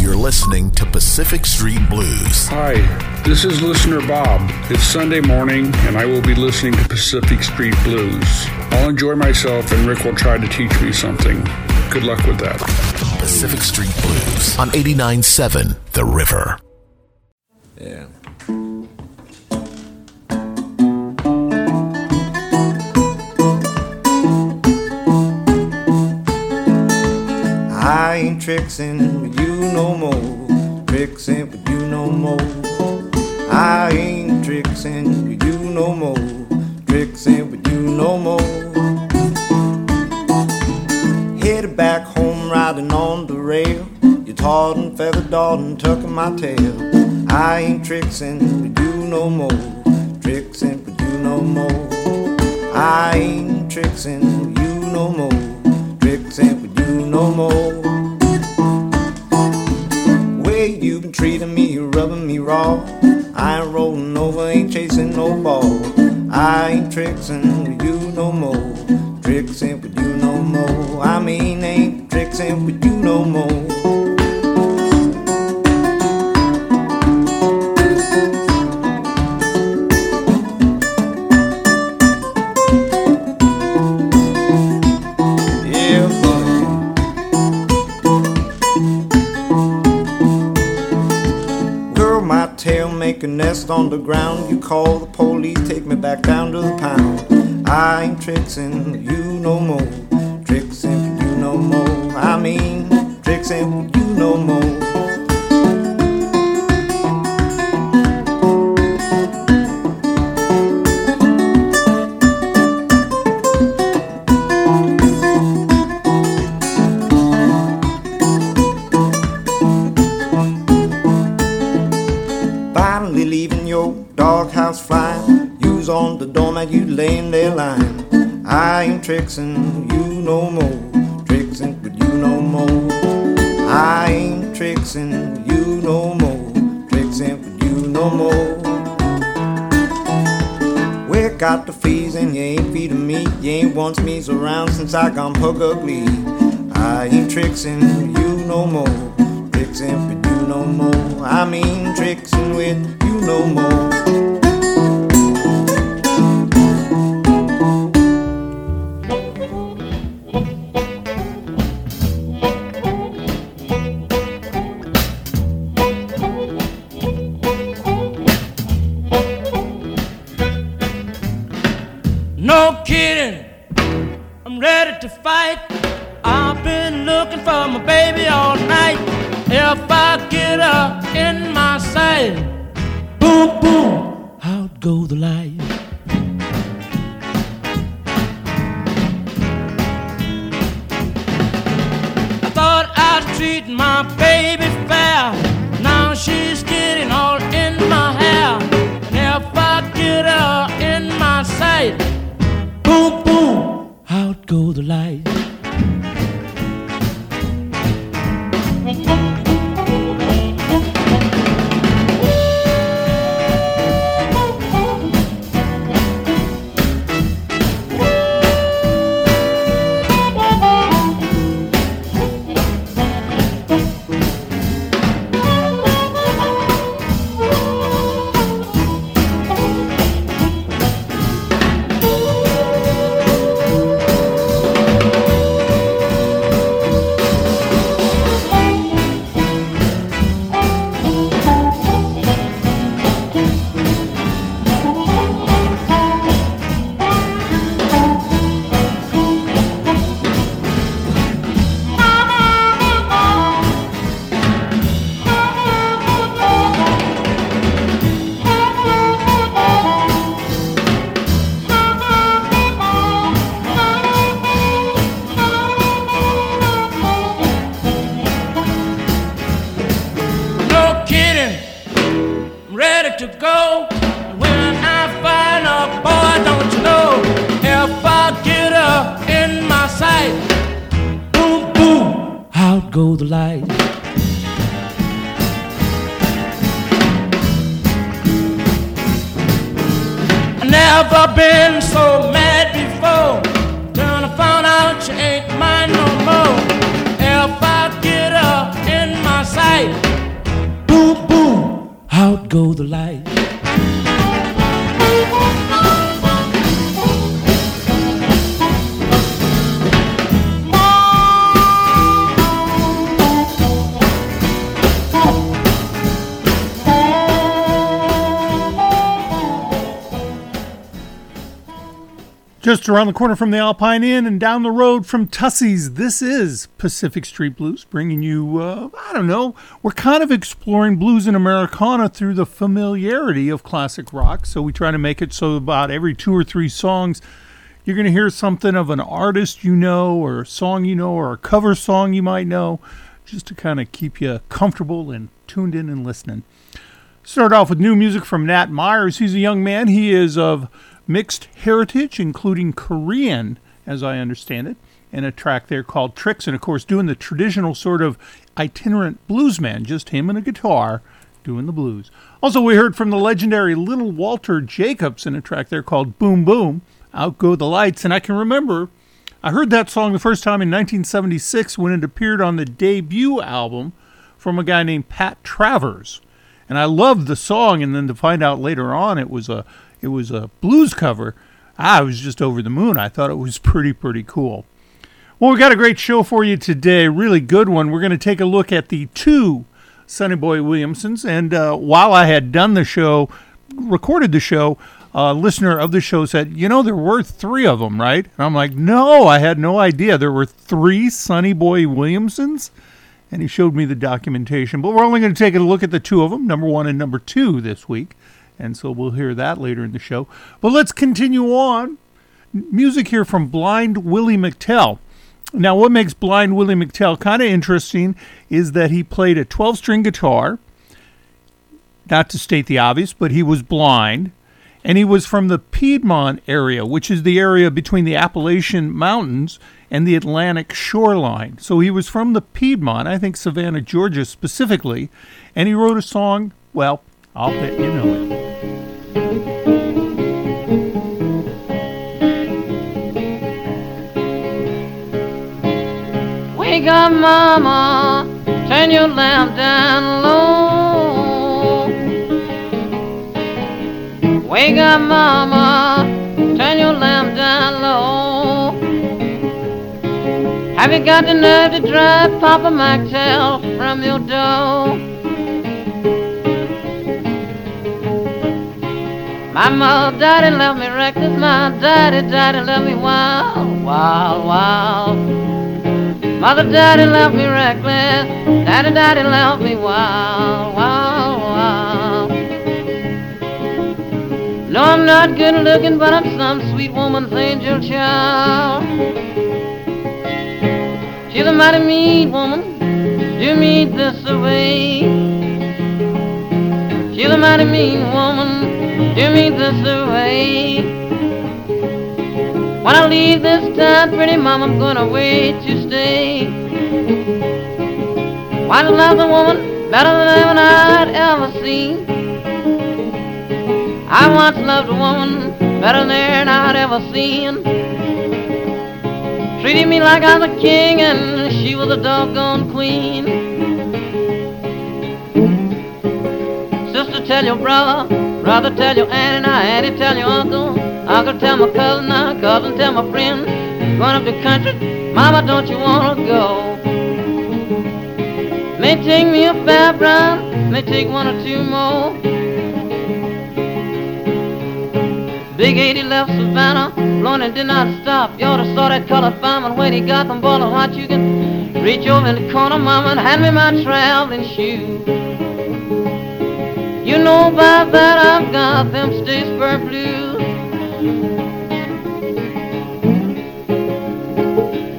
You're listening to Pacific Street Blues. Hi, this is listener Bob. It's Sunday morning, and I will be listening to Pacific Street Blues. I'll enjoy myself, and Rick will try to teach me something. Good luck with that. Pacific Street Blues on 89.7 The River. Yeah. I ain't tricking with you no more. Tricking with you no more. I ain't tricking with you no more. Tricking with you no more. Headed back home riding on the rail. You tarred and feathered and tucking my tail. I ain't tricking with you no more. Tricking with you no more. I ain't tricking with you no more. Tricking with you no more. You treating me, rubbing me raw. I ain't rolling over, ain't chasing no ball. I ain't tricking with you no more. Tricking with you no more. I mean, ain't tricking with you no more. On the ground. You call the police, take me back down to the pound. I ain't tricking with you no more. Tricking with you no more. I mean, tricking with you no more. On the doormat, you laying there lying. I ain't tricking you no more. Tricking with you no more. I ain't tricking you no more. Tricking with you no more. We got the fees and you ain't feeding me. You ain't wants me around since I gone pug ugly. I ain't tricking you no more. Tricking with you no more. I mean tricking with you no more. If I get her in my sight, boom, boom, out go the light. Around the corner from the Alpine Inn and down the road from Tussie's, this is Pacific Street Blues, bringing you, uh, I don't know, we're kind of exploring blues and Americana through the familiarity of classic rock. So we try to make it so about every two or three songs, you're going to hear something of an artist you know, or a song you know, or a cover song you might know, just to kind of keep you comfortable and tuned in and listening. Start off with new music from Nat Myers. He's a young man. He is of mixed heritage, including Korean, as I understand it, and a track there called Tricks, and of course, doing the traditional sort of itinerant bluesman, just him and a guitar doing the blues. Also, we heard from the legendary Little Walter Jacobs in a track there called Boom Boom, Out Go the Lights, and I can remember I heard that song the first time in 1976 when it appeared on the debut album from a guy named Pat Travers. And I loved the song, and then to find out later on it was a it was a blues cover. I was just over the moon. I thought it was pretty, pretty cool. Well, we got a great show for you today, really good one. We're going to take a look at the two Sonny Boy Williamsons. And uh, while I had done the show, recorded the show, a listener of the show said, You know, there were three of them, right? And I'm like, No, I had no idea. There were three Sonny Boy Williamsons. And he showed me the documentation. But we're only going to take a look at the two of them, number one and number two, this week and so we'll hear that later in the show. But let's continue on. Music here from Blind Willie McTell. Now, what makes Blind Willie McTell kind of interesting is that he played a 12 string guitar. Not to state the obvious, but he was blind. And he was from the Piedmont area, which is the area between the Appalachian Mountains and the Atlantic shoreline. So he was from the Piedmont, I think Savannah, Georgia specifically. And he wrote a song, well, I'll bet you know it. Wake up, mama, turn your lamp down low. Wake up, mama, turn your lamp down low. Have you got the nerve to drive Papa McTell from your door? My mother, daddy left me reckless. My daddy, daddy left me wild, wild, wild. Mother, daddy left me reckless. Daddy, daddy left me wild, wild, wild. No, I'm not good looking, but I'm some sweet woman's angel child. She's a mighty mean woman. Do me this away. She's a mighty mean woman do me this away. When I leave this town, pretty mom, I'm gonna wait to stay. Why to love a woman better than I'd ever seen? I once loved a woman better than I'd ever seen. Treated me like I was a king and she was a doggone queen. Sister, tell your brother Brother tell your aunt and I, auntie tell your uncle. Uncle tell my cousin, now cousin tell my friend. Going up the country, mama, don't you wanna go? May take me a fair run, may take one or two more. Big 80 left Savannah, and did not stop. You oughta saw that colored fireman when he got them ballin' hot. You can reach over in the corner, mama, and hand me my traveling shoes. You know by that I've got them Statesboro blues.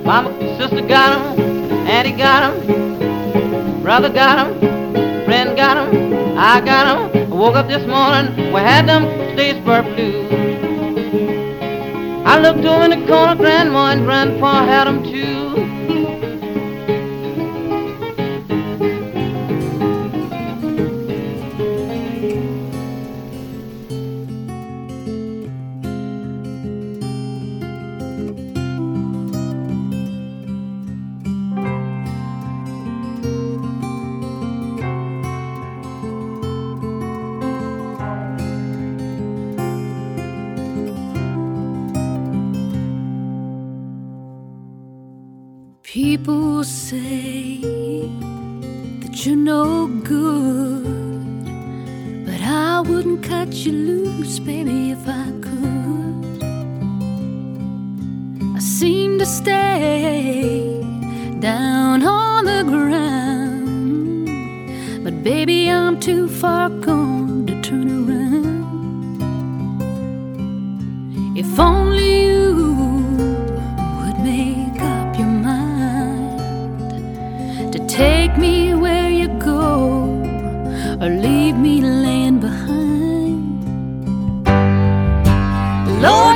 Mama, sister got 'em, auntie got 'em, brother got 'em, friend got 'em, I got 'em. I woke up this morning, we had them Statesboro blues. I looked over in the corner, grandma and grandpa had 'em too. leave me laying behind. Lord,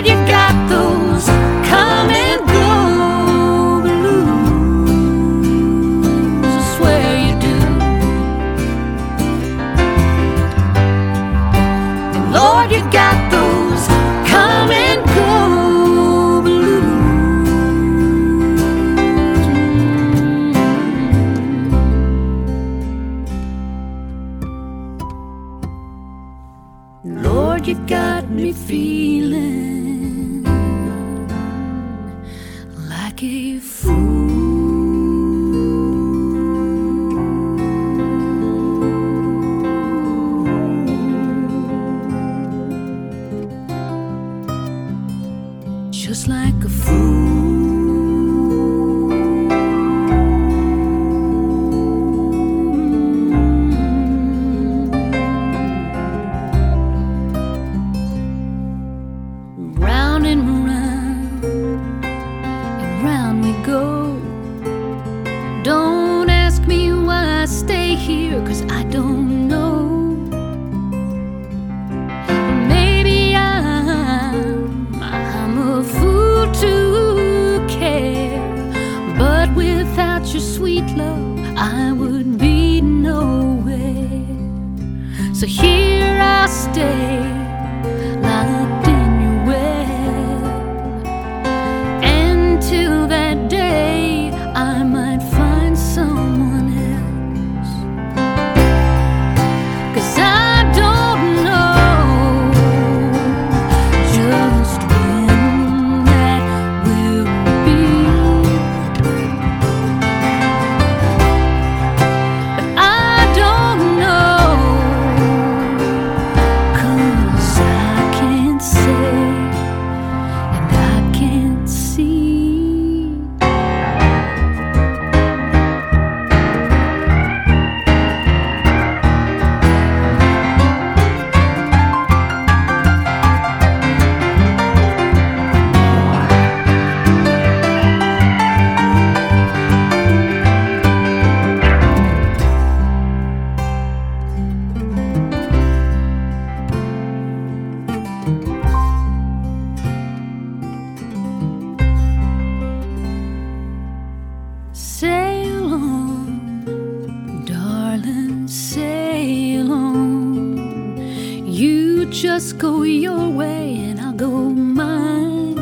Just go your way and I'll go mine.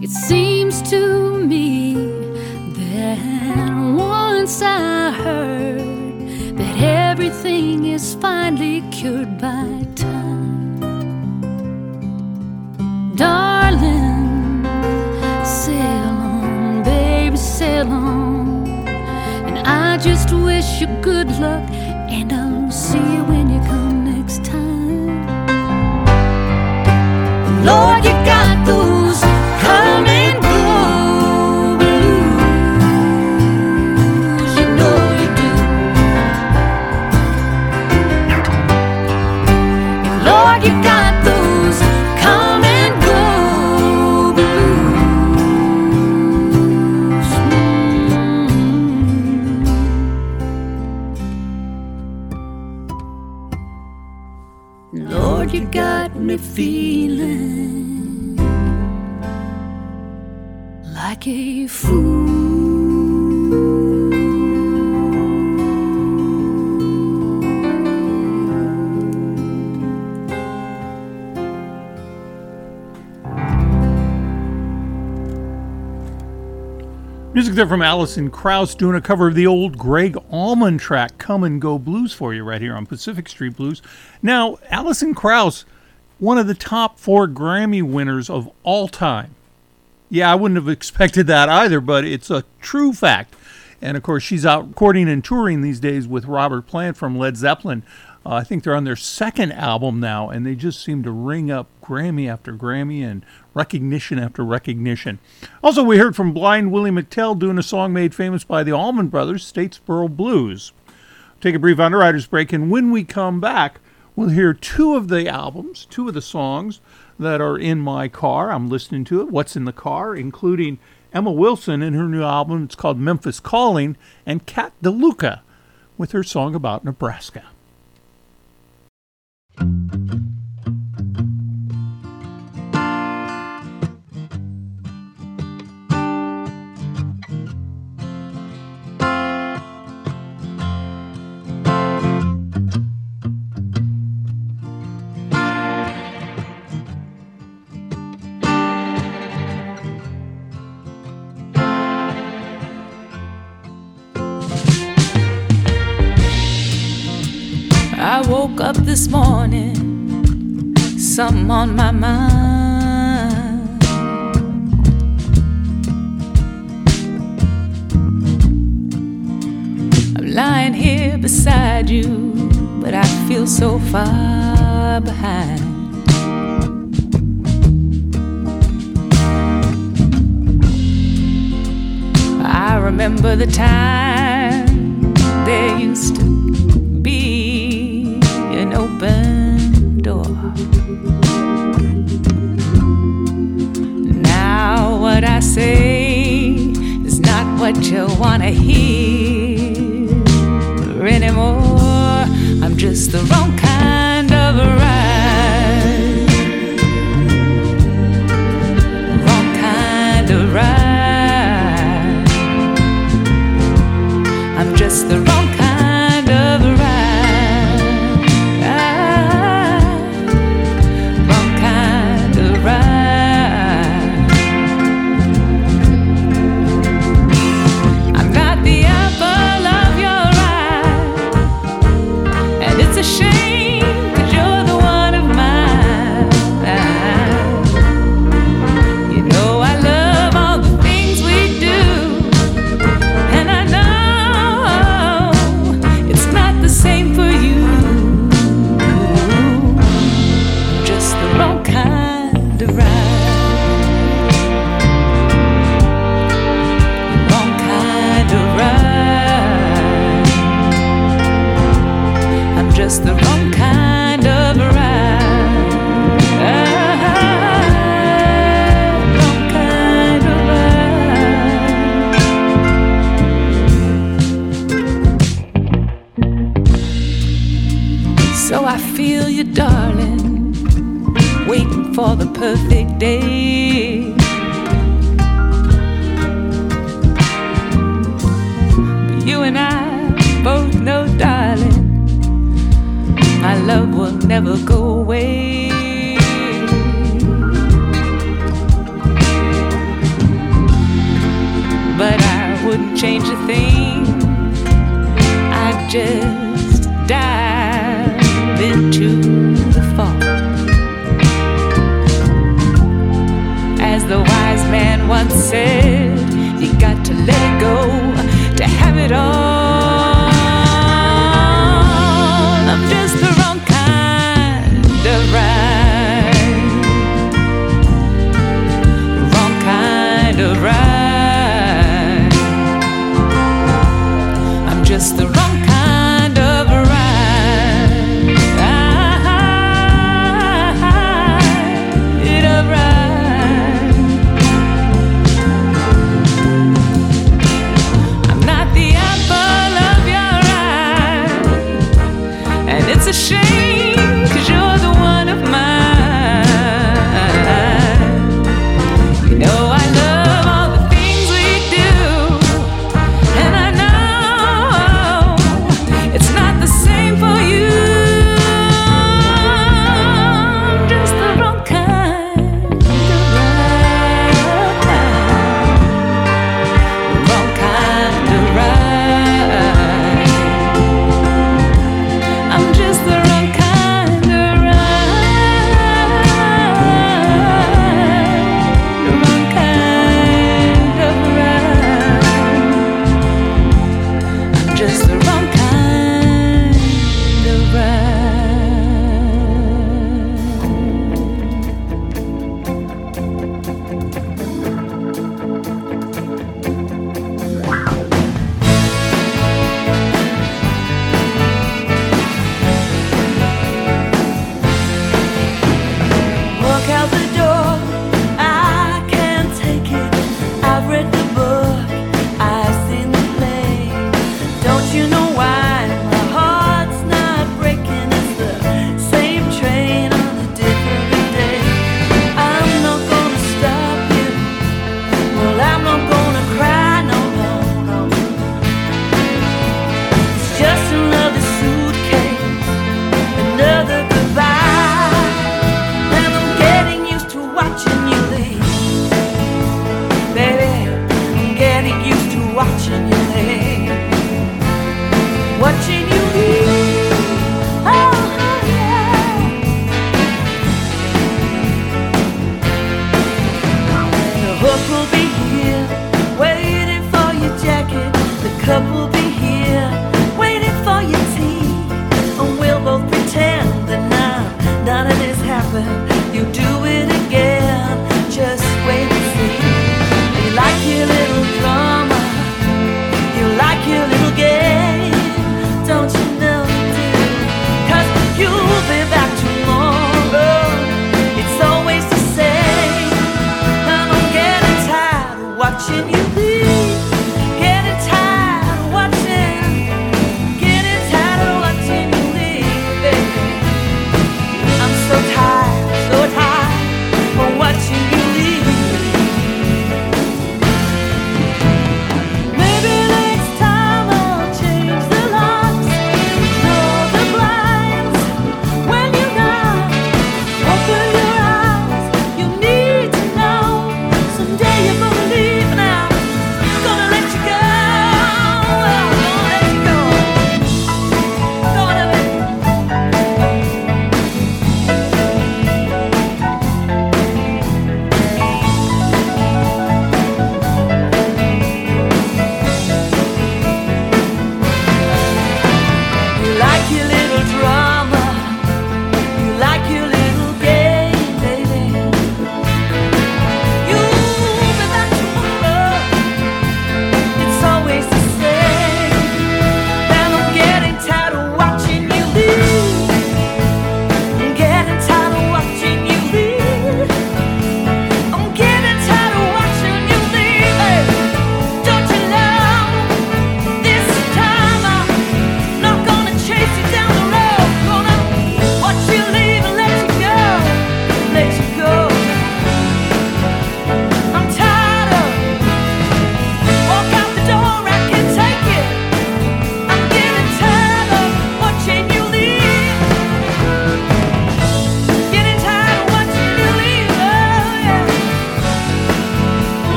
It seems to me that once I heard that everything is finally cured by time. Darling, sail on, baby, sail on. And I just wish you good luck there from Alison Krauss doing a cover of the old Gregg Allman track, Come and Go Blues, for you right here on Pacific Street Blues. Now, Alison Krauss, one of the top four Grammy winners of all time. Yeah, I wouldn't have expected that either, but it's a true fact. And of course, she's out recording and touring these days with Robert Plant from Led Zeppelin. Uh, I think they're on their second album now, and they just seem to ring up Grammy after Grammy and recognition after recognition. Also, we heard from Blind Willie McTell doing a song made famous by the Allman Brothers, Statesboro Blues. Take a brief underwriter's break, and when we come back, we'll hear two of the albums, two of the songs that are in my car. I'm listening to it. What's in the car, including Emma Wilson in her new album. It's called Memphis Calling, and Kat DeLuca with her song about Nebraska. Woke up this morning, something on my mind. I'm lying here beside you, but I feel so far behind. I remember the time there used to what you want to hear anymore. I'm just the wrong kind of ride. Wrong kind of ride. I'm just the wrong once said, you got to let it go to have it all.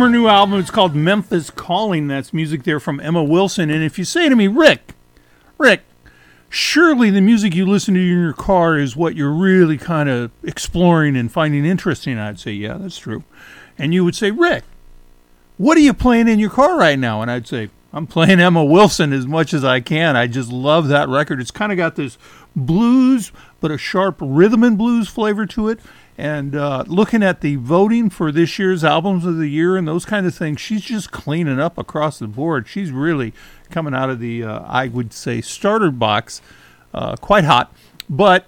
From her new album, it's called Memphis Calling. That's music there from Emma Wilson. And if you say to me, Rick, Rick, surely the music you listen to in your car is what you're really kind of exploring and finding interesting, I'd say, yeah, that's true. And you would say, Rick, what are you playing in your car right now? And I'd say, I'm playing Emma Wilson as much as I can. I just love that record. It's kind of got this blues, but a sharp rhythm and blues flavor to it. And uh, looking at the voting for this year's albums of the year and those kind of things, she's just cleaning up across the board. She's really coming out of the, uh, I would say, starter box uh, quite hot. But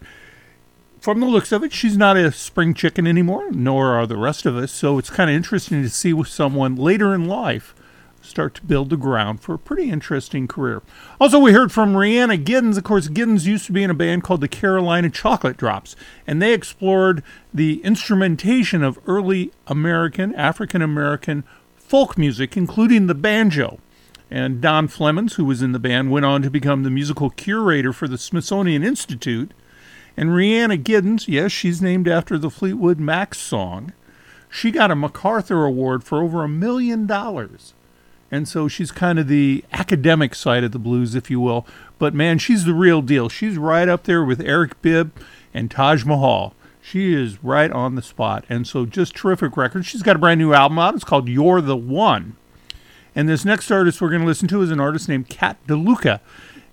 from the looks of it, she's not a spring chicken anymore, nor are the rest of us. So it's kind of interesting to see with someone later in life start to build the ground for a pretty interesting career. Also, we heard from Rhiannon Giddens. Of course, Giddens used to be in a band called the Carolina Chocolate Drops, and they explored the instrumentation of early American, African American folk music, including the banjo. And Dom Flemons, who was in the band, went on to become the musical curator for the Smithsonian Institute. And Rhiannon Giddens, yes, she's named after the Fleetwood Mac song. She got a MacArthur Award for over a million dollars. And so she's kind of the academic side of the blues, if you will. But man, she's the real deal. She's right up there with Eric Bibb and Taj Mahal. She is right on the spot. And so just terrific record. She's got a brand new album out. It's called You're the One. And this next artist we're going to listen to is an artist named Kat DeLuca.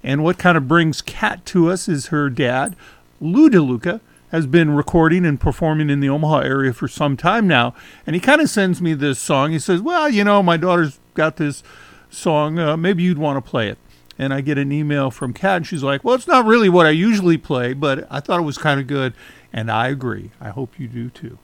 And what kind of brings Kat to us is her dad, Lou DeLuca, has been recording and performing in the Omaha area for some time now. And he kind of sends me this song. He says, Well, you know, my daughter's got this song. Uh, maybe you'd want to play it. And I get an email from Kat, and she's like, Well, it's not really what I usually play, but I thought it was kind of good. And I agree. I hope you do too.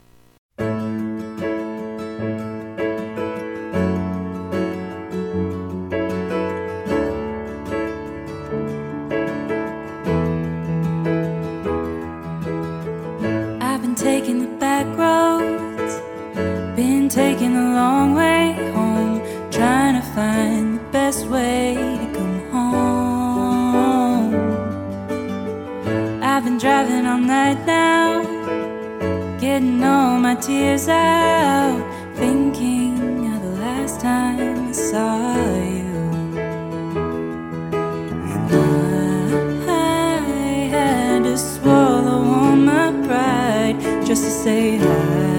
Taking the long way home, trying to find the best way to come home. I've been driving all night now, getting all my tears out, thinking of the last time I saw you. And I had to swallow all my pride just to say hi,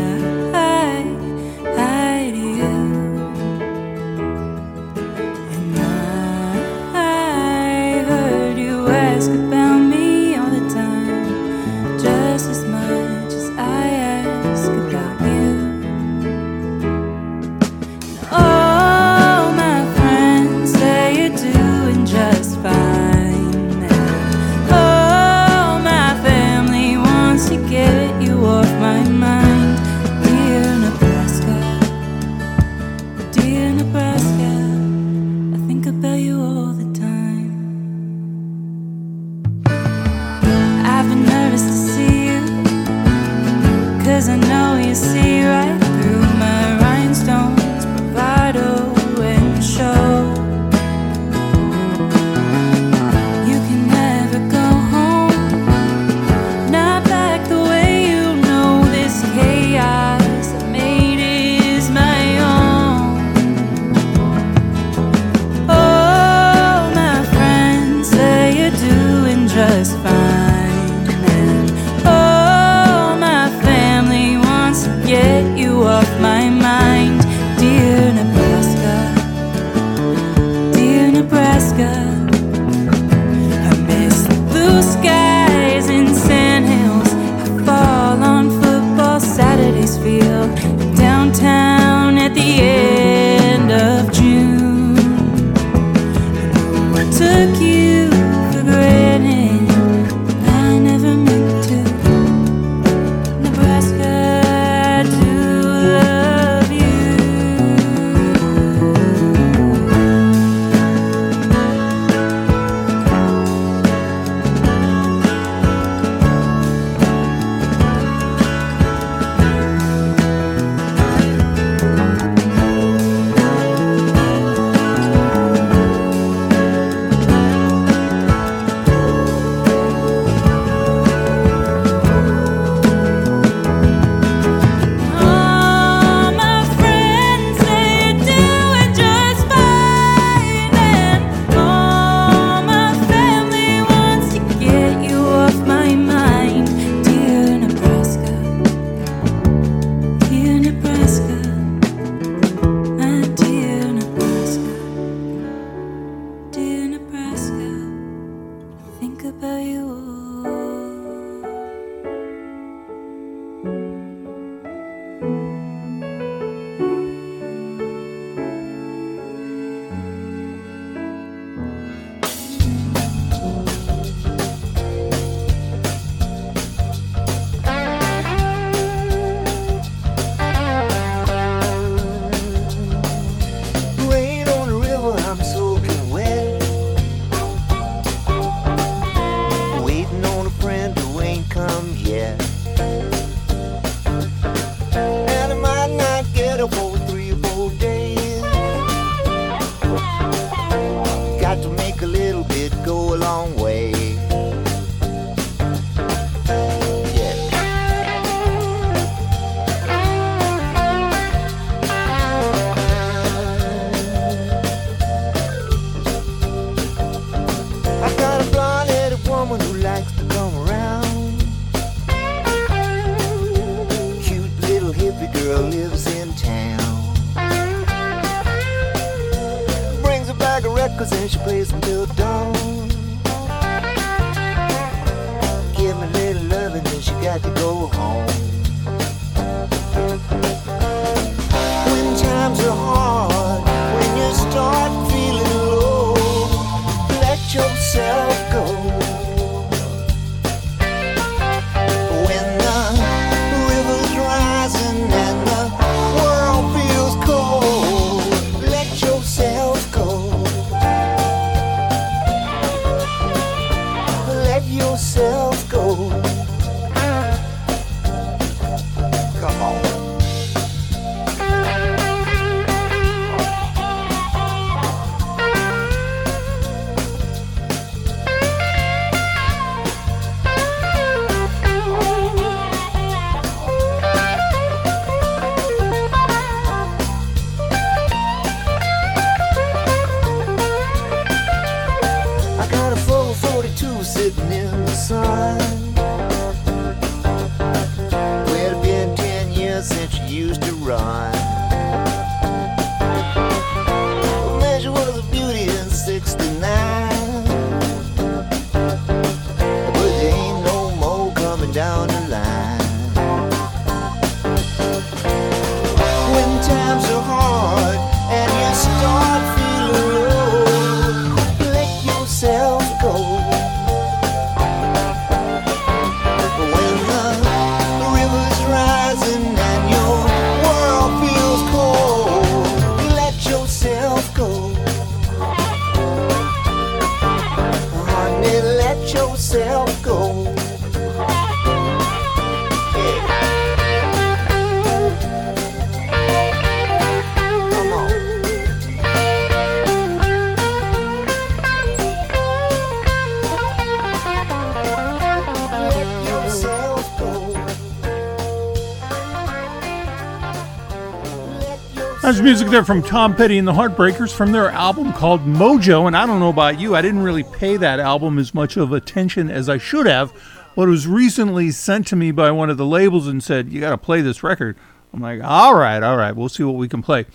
That's music there from Tom Petty and the Heartbreakers from their album called Mojo. And I don't know about you, I didn't really pay that album as much of attention as I should have. But it was recently sent to me by one of the labels and said, You got to play this record. I'm like, All right, all right, we'll see what we can play.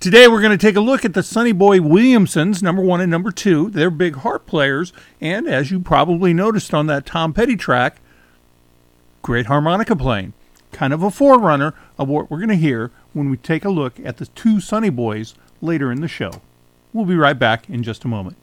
Today we're going to take a look at the Sonny Boy Williamsons, number one and number two. They're big harp players. And as you probably noticed on that Tom Petty track, great harmonica playing. Kind of a forerunner of what we're going to hear when we take a look at the two Sonny Boys later in the show. We'll be right back in just a moment.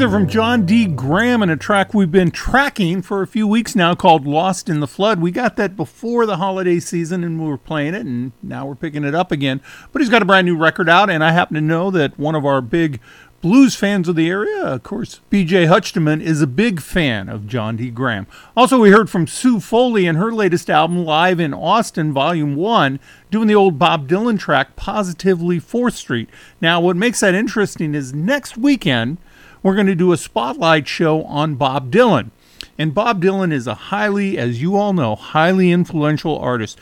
From Jon Dee Graham and a track we've been tracking for a few weeks now called Lost in the Flood. We got that before the holiday season and we were playing it, and now we're picking it up again. But he's got a brand new record out, and I happen to know that one of our big blues fans of the area, of course, BJ Hutchman, is a big fan of Jon Dee Graham. Also, we heard from Sue Foley and her latest album, Live in Austin, Volume 1, doing the old Bob Dylan track, Positively 4th Street. Now, what makes that interesting is next weekend, we're going to do a spotlight show on Bob Dylan. And Bob Dylan is a highly, as you all know, highly influential artist.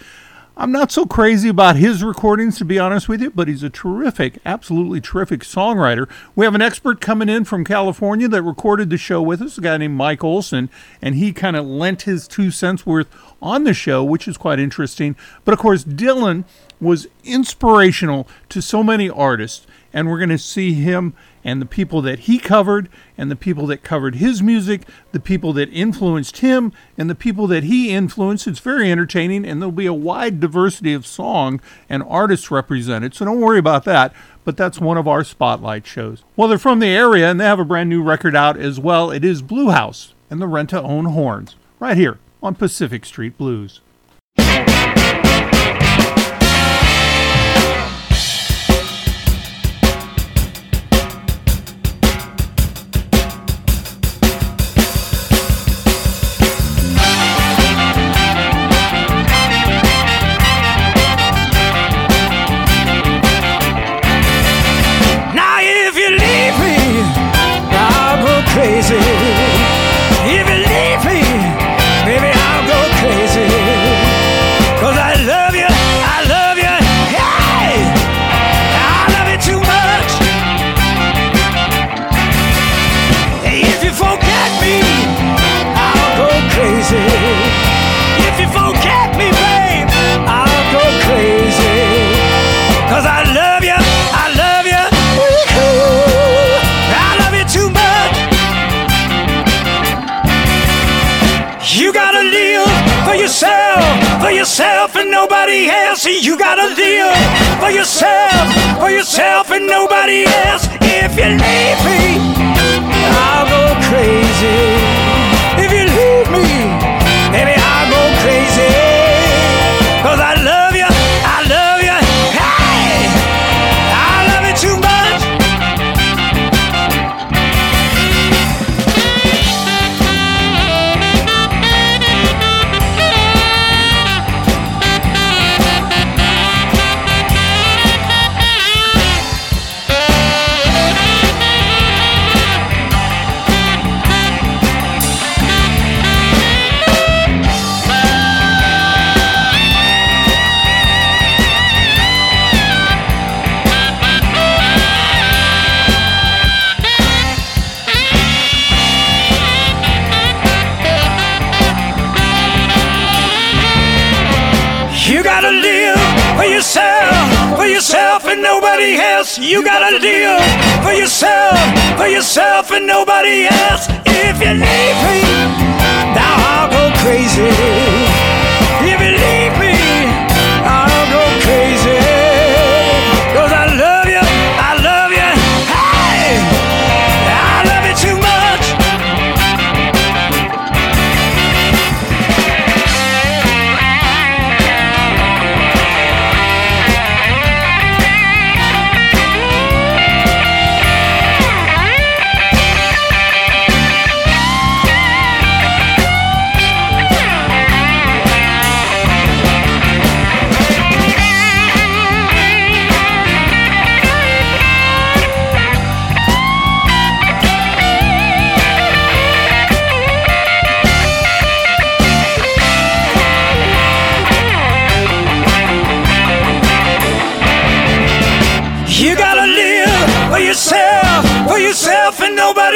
I'm not so crazy about his recordings, to be honest with you, but he's a terrific, absolutely terrific songwriter. We have an expert coming in from California that recorded the show with us, a guy named Mike Olson, and he kind of lent his two cents worth on the show, which is quite interesting. But of course, Dylan was inspirational to so many artists, and we're going to see him and the people that he covered, and the people that covered his music, the people that influenced him, and the people that he influenced. It's very entertaining, and there'll be a wide diversity of song and artists represented, so don't worry about that. But that's one of our spotlight shows. Well, they're from the area, and they have a brand new record out as well. It is Blue House and the Rent to Own Horns, right here on Pacific Street Blues.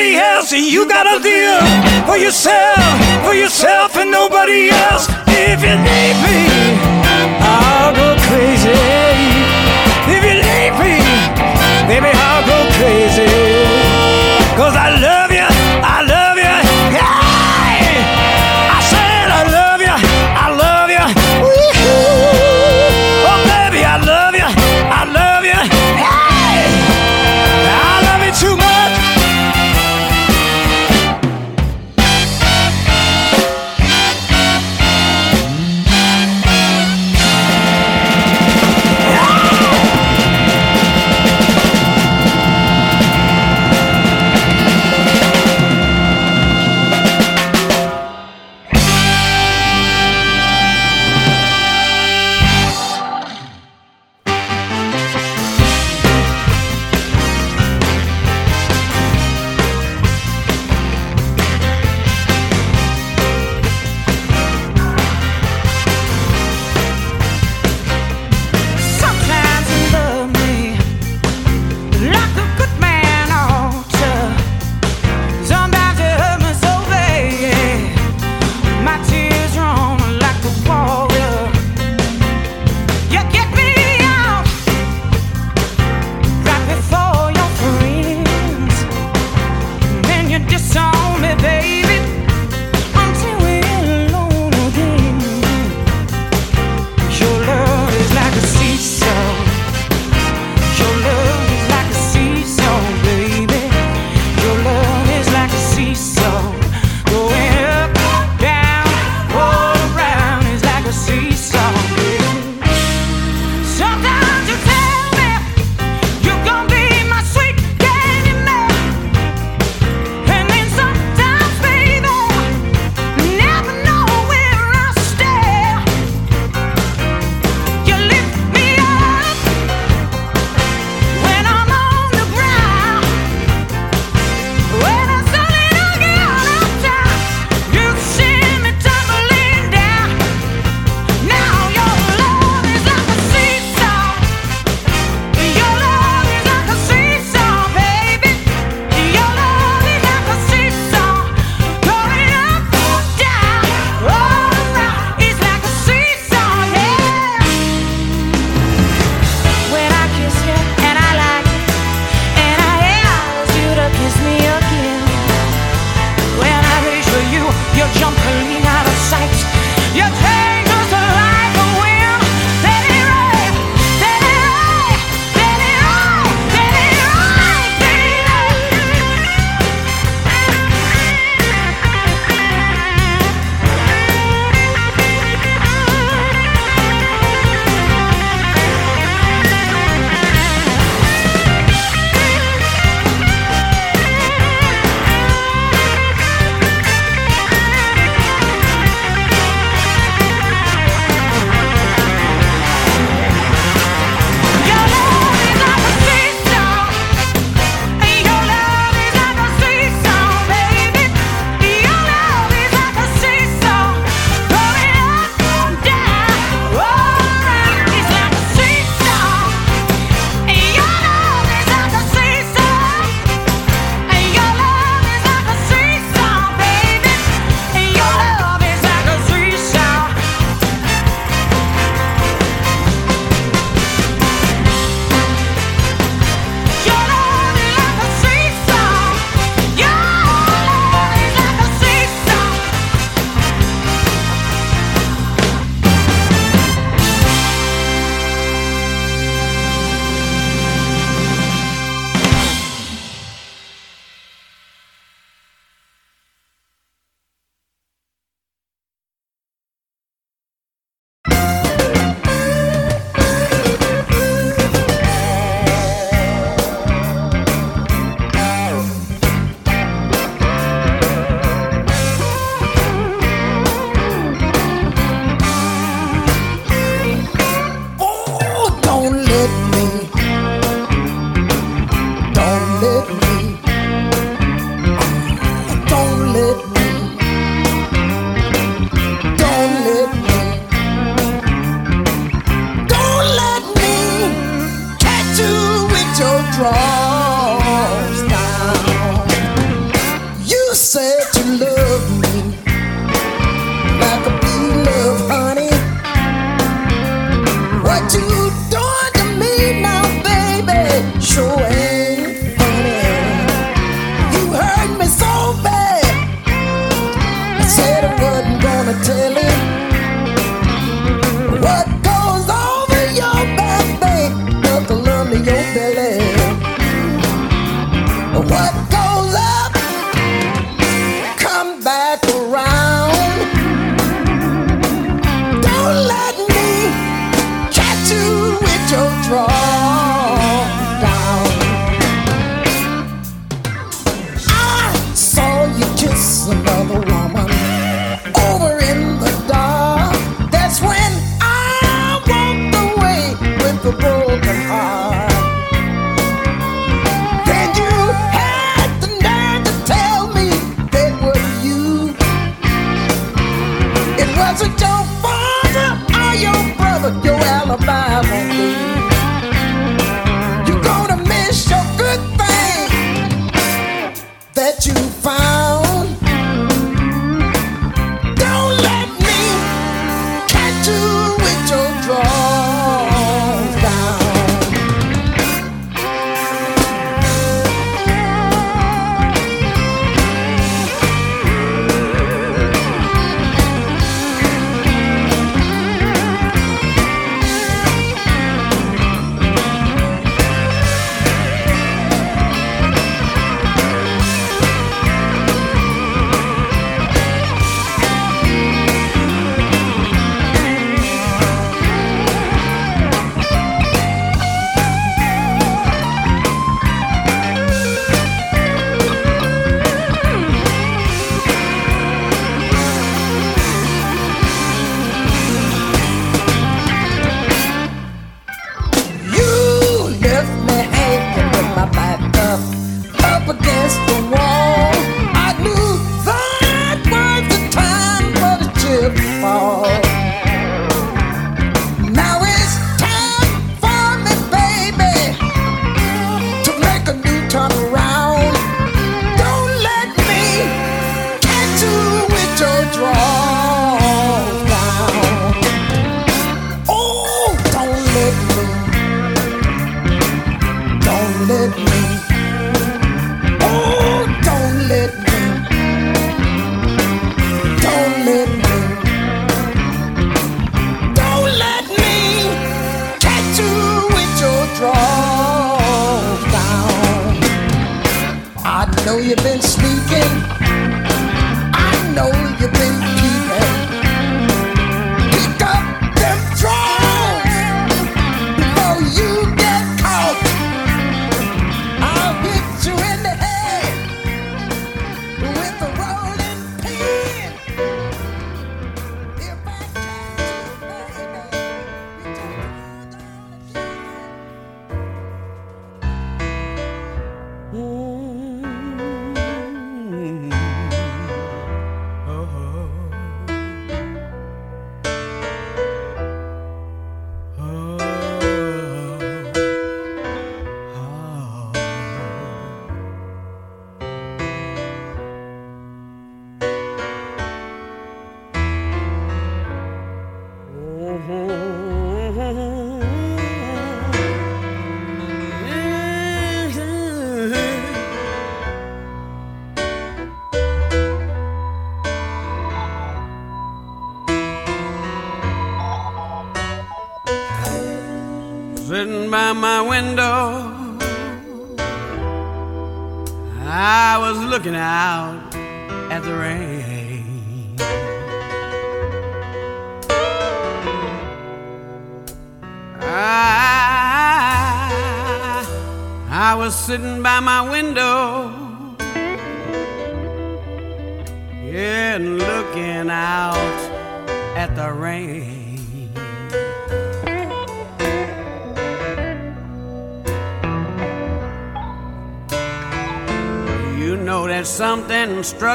nobody else. You gotta deal for yourself, for yourself and nobody else. If you need me, I'll go crazy.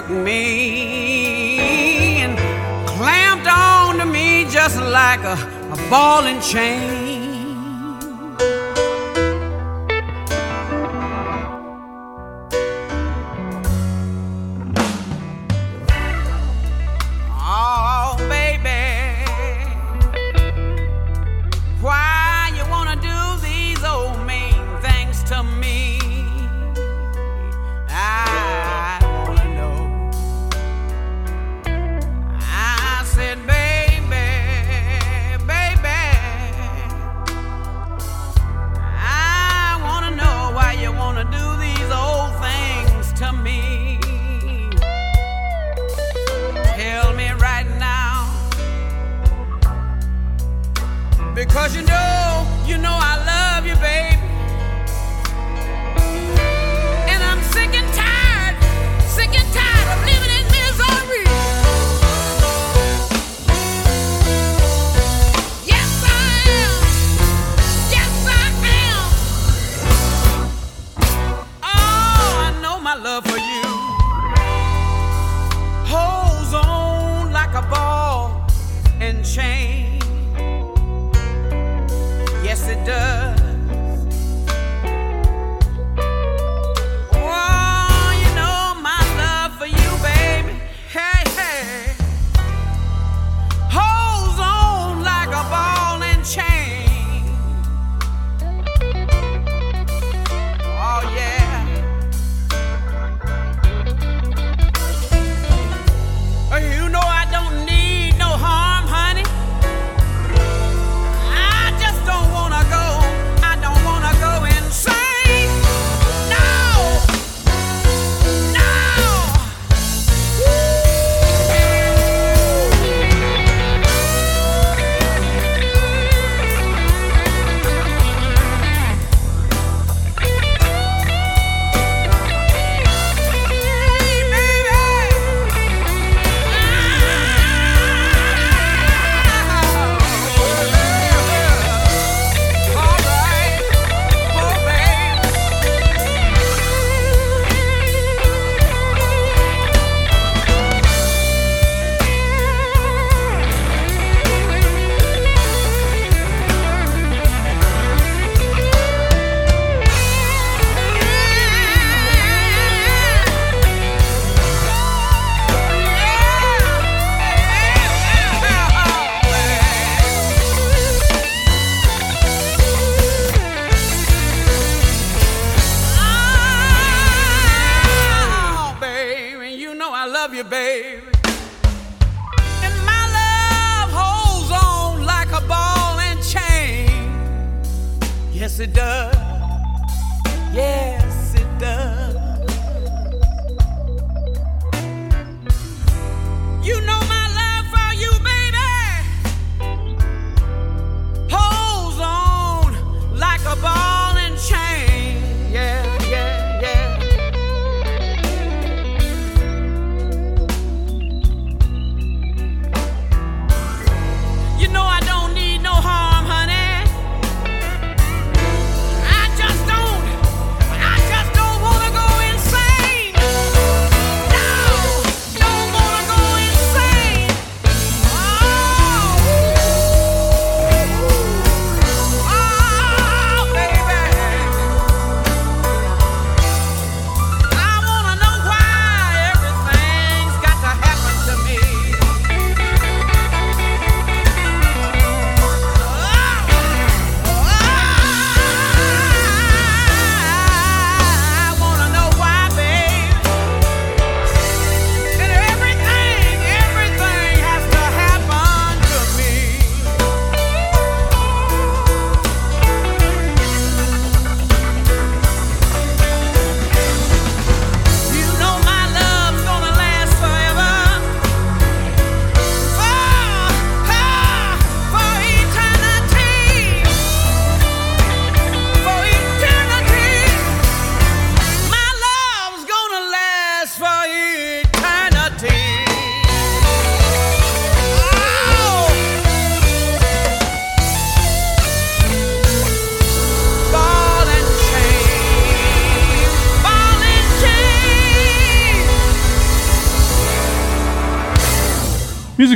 Me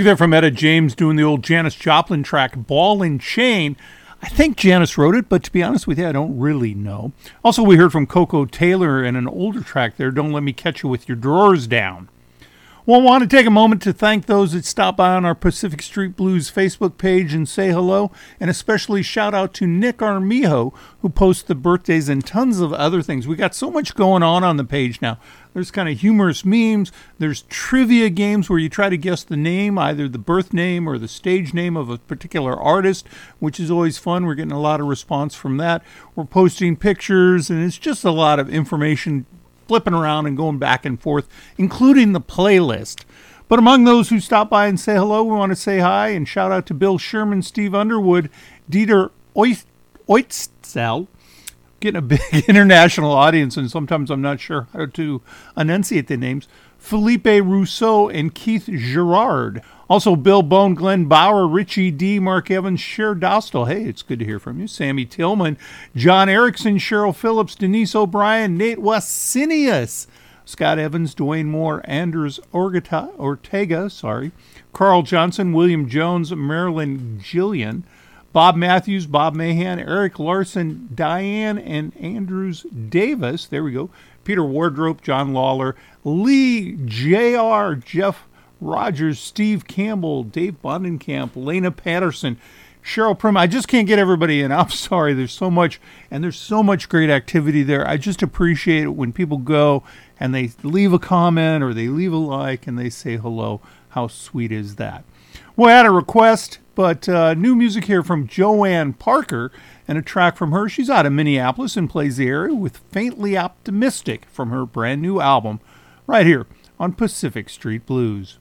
Music there from Etta James doing the old Janis Joplin track Ball and Chain. I think Janis wrote it, but to be honest with you, I don't really know. Also, we heard from Koko Taylor in an older track there, Don't Let Me Catch You With Your Drawers Down. Well, I want to take a moment to thank those that stopped by on our Pacific Street Blues Facebook page and say hello, and especially shout out to Nick Armijo, who posts the birthdays and tons of other things. We got so much going on on the page now. There's kind of humorous memes, there's trivia games where you try to guess the name, either the birth name or the stage name of a particular artist, which is always fun. We're getting a lot of response from that. We're posting pictures, and it's just a lot of information flipping around and going back and forth, including the playlist. But among those who stop by and say hello, we want to say hi and shout out to Bill Sherman, Steve Underwood, Dieter Oitzel, getting a big international audience, and sometimes I'm not sure how to enunciate the names. Felipe Rousseau and Keith Gerard. Also, Bill Bone, Glenn Bauer, Richie D, Mark Evans, Cher Dostal. Hey, it's good to hear from you. Sammy Tillman, John Erickson, Cheryl Phillips, Denise O'Brien, Nate Wasinius, Scott Evans, Dwayne Moore, Anders Orgata, Ortega, sorry, Carl Johnson, William Jones, Marilyn Gillian, Bob Matthews, Bob Mahan, Eric Larson, Diane, and Andrews Davis. There we go. Peter Wardrope, John Lawler, Lee Jr., Jeff Rogers, Steve Campbell, Dave Bondenkamp, Lena Patterson, Cheryl Prim. I just can't get everybody in. I'm sorry. There's so much, and there's so much great activity there. I just appreciate it when people go and they leave a comment or they leave a like and they say hello. How sweet is that? Well, I had a request, but uh, new music here from Joyann Parker and a track from her. She's out of Minneapolis and plays the area with Faintly Optimistic from her brand new album right here on Pacific Street Blues.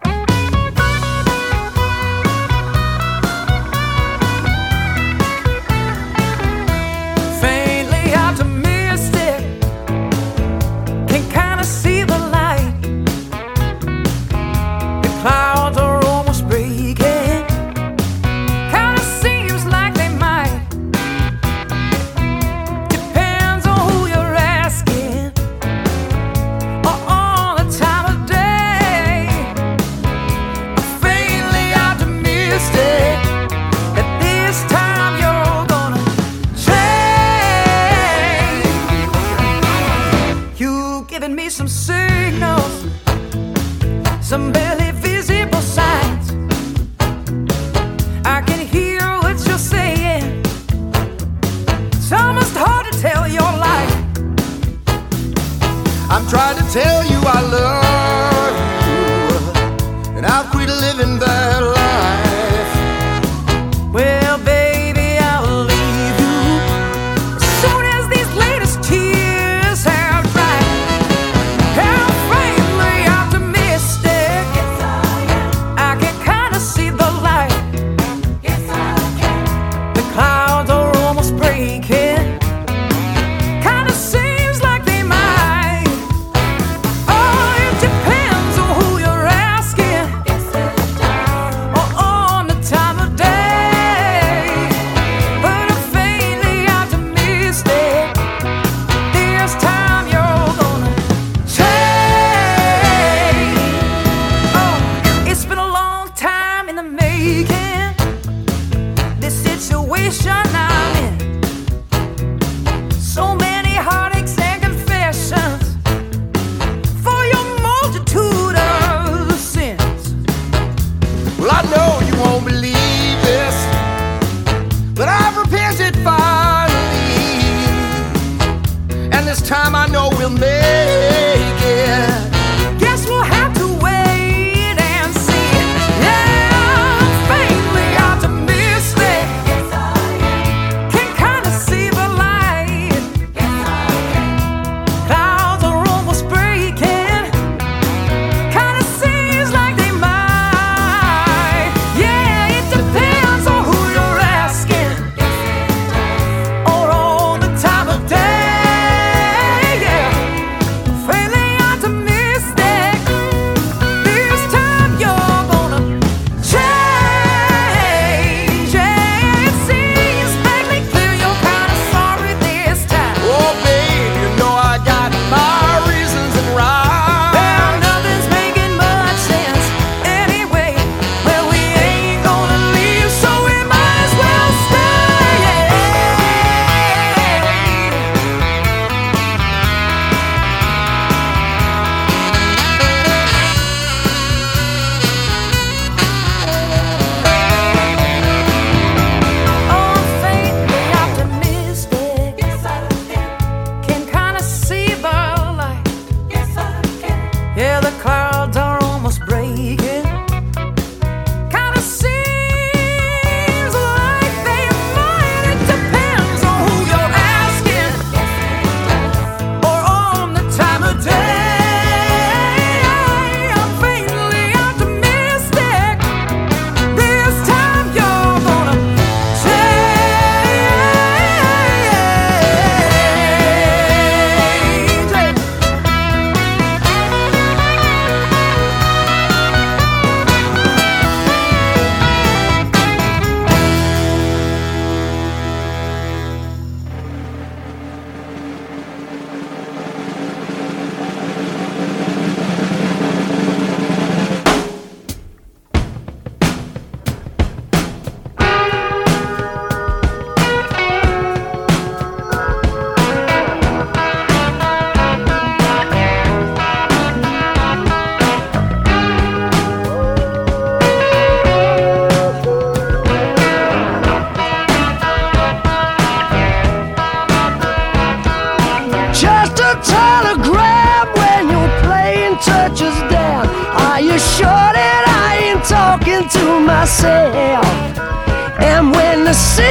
I'm trying to tell you I love wish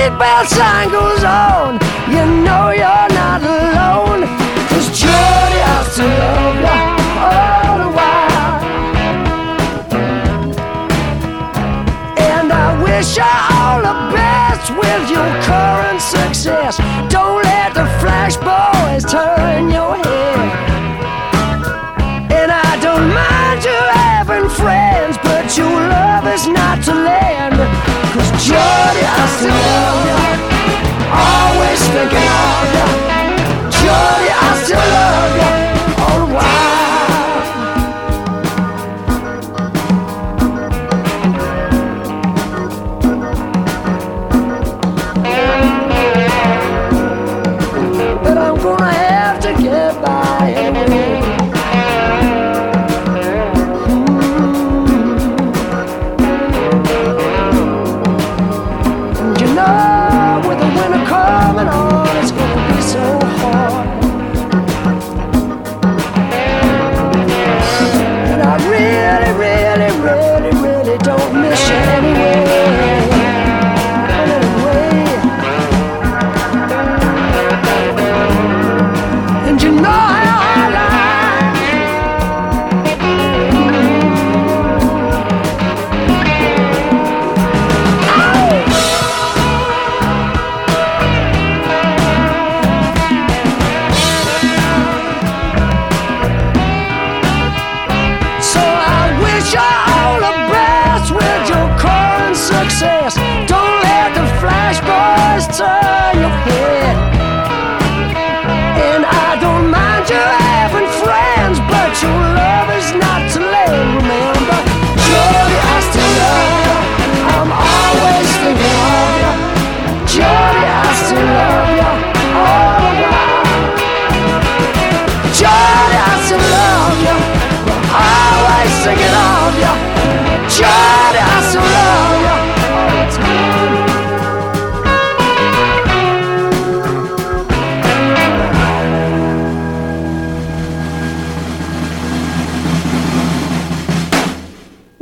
the seatbelt sign goes on, you know you're not alone. Cause Jody, I still love you all the while. And I wish you all the best with your current success. Don't let the flash boys turn your head. And I don't mind you having friends, but your love is not to lend. Cause Jody, Still love. Always thinking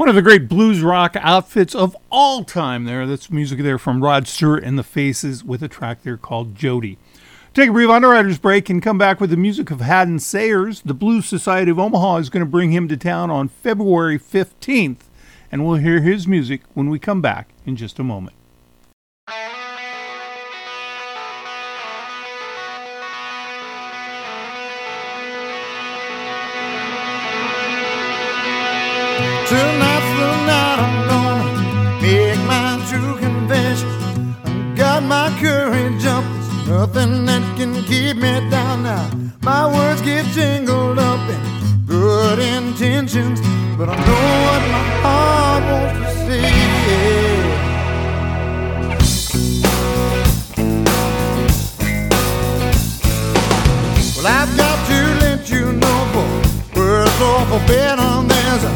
One of the great blues rock outfits of all time there. That's music there from Rod Stewart and the Faces with a track there called Jody. Take a brief underwriter's break and come back with the music of Hadden Sayers. The Blues Society of Omaha is going to bring him to town on February 15th, and we'll hear his music when we come back in just a moment. Tonight's my courage up, there's nothing that can keep me down now. My words get jingled up in good intentions, but I know what my heart wants to say. Well, I've got to let you know, boy, words off a better. There's a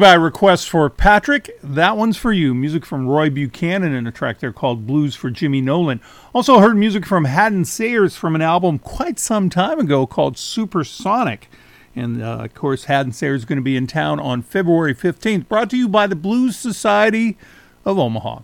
by request for Patrick. That one's for you. Music from Roy Buchanan and a track there called Blues for Jimmy Nolan. Also heard music from Hadden Sayers from an album quite some time ago called Supersonic. And uh, of course, Hadden Sayers is going to be in town on February 15th. Brought to you by the Blues Society of Omaha.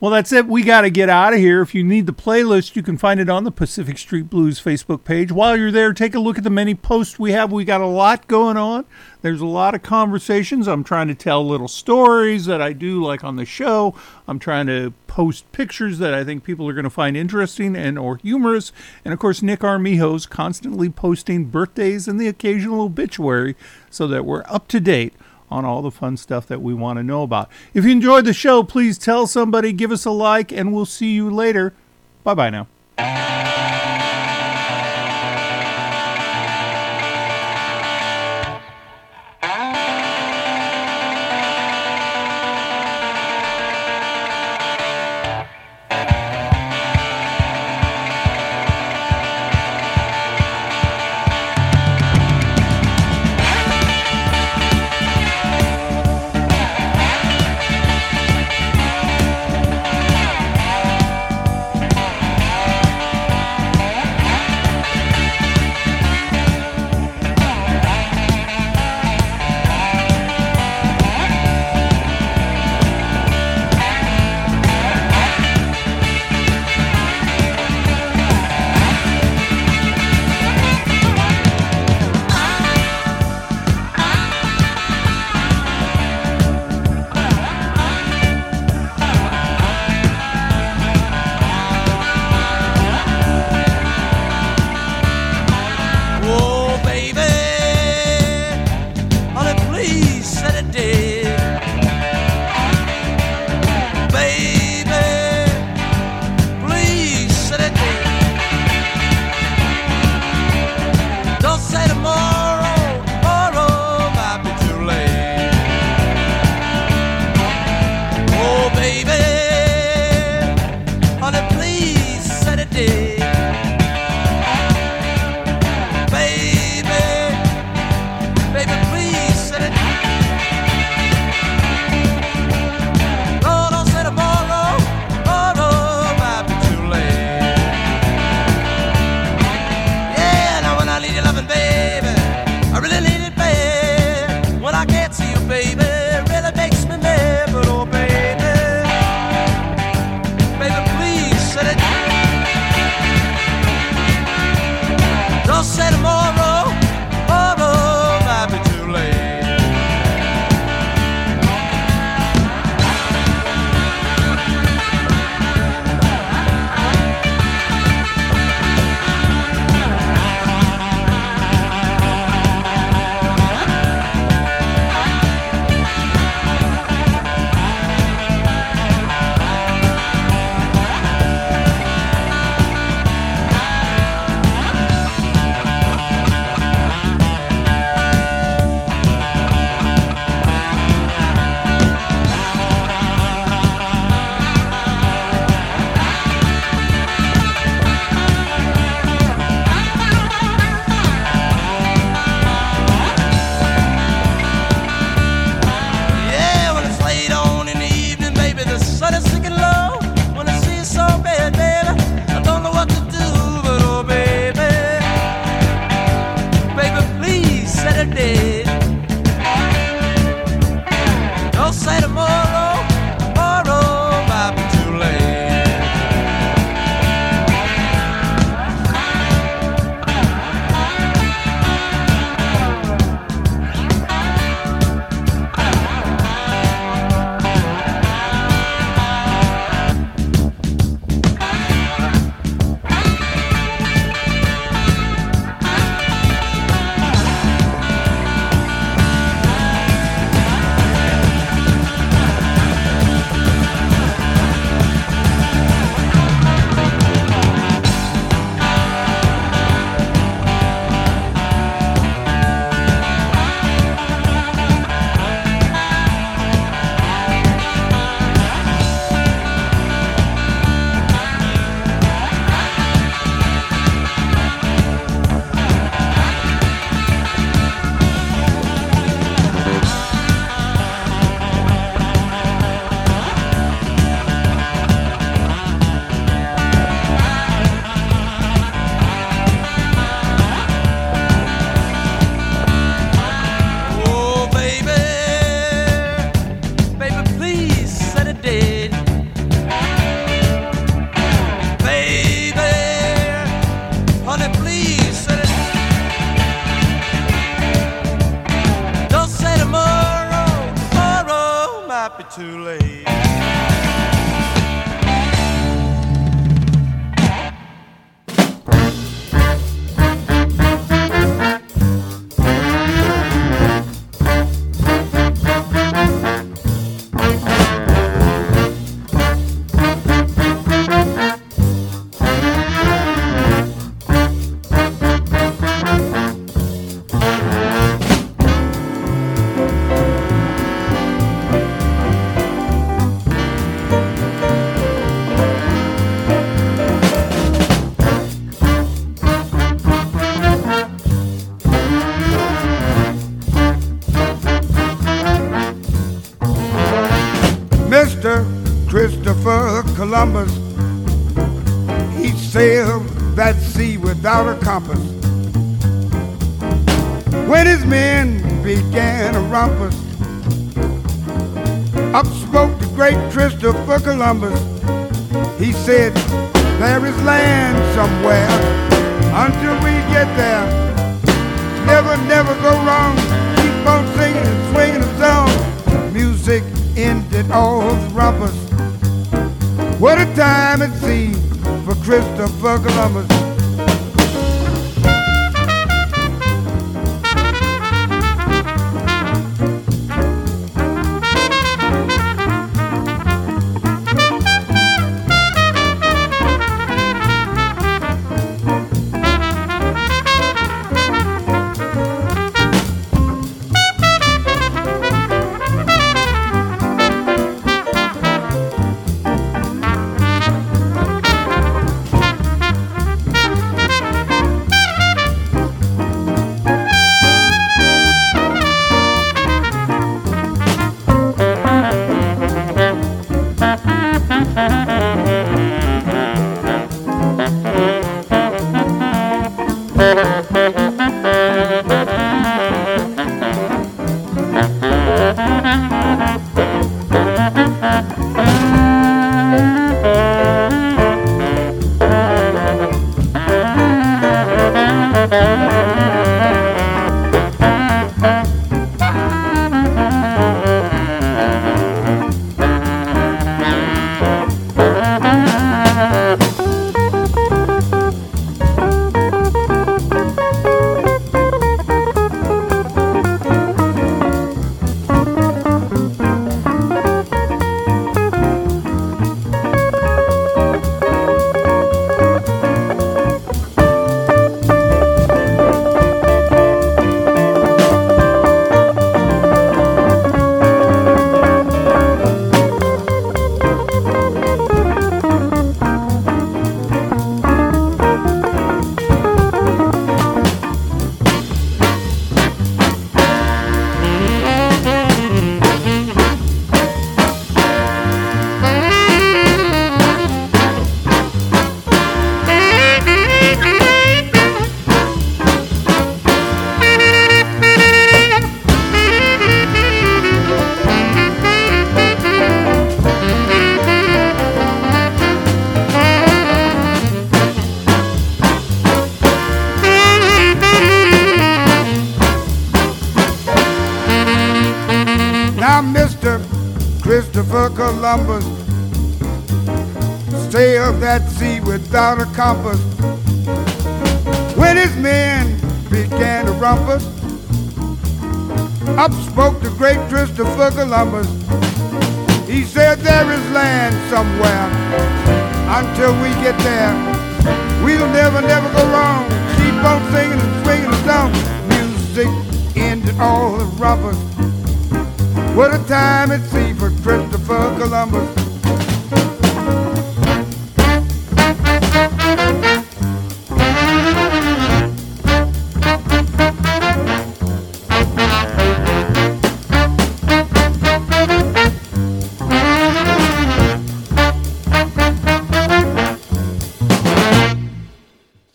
Well, that's it. We got to get out of here. If you need the playlist, you can find it on the Pacific Street Blues Facebook page. While you're there, take a look at the many posts we have. We got a lot going on. There's a lot of conversations. I'm trying to tell little stories that I do like on the show. I'm trying to post pictures that I think people are going to find interesting and or humorous. And of course, Nick Armijo's constantly posting birthdays and the occasional obituary so that we're up to date on all the fun stuff that we want to know about. If you enjoyed the show, please tell somebody, give us a like, and we'll see you later. Bye bye now. Columbus, he sailed that sea without a compass. When his men began a rumpus, up spoke the great Christopher Columbus. He said, There is land somewhere until we get there. Never, never go wrong. Keep on singing and swinging a song. Music ended all the rumpus. What a time it seemed for Christopher Columbus.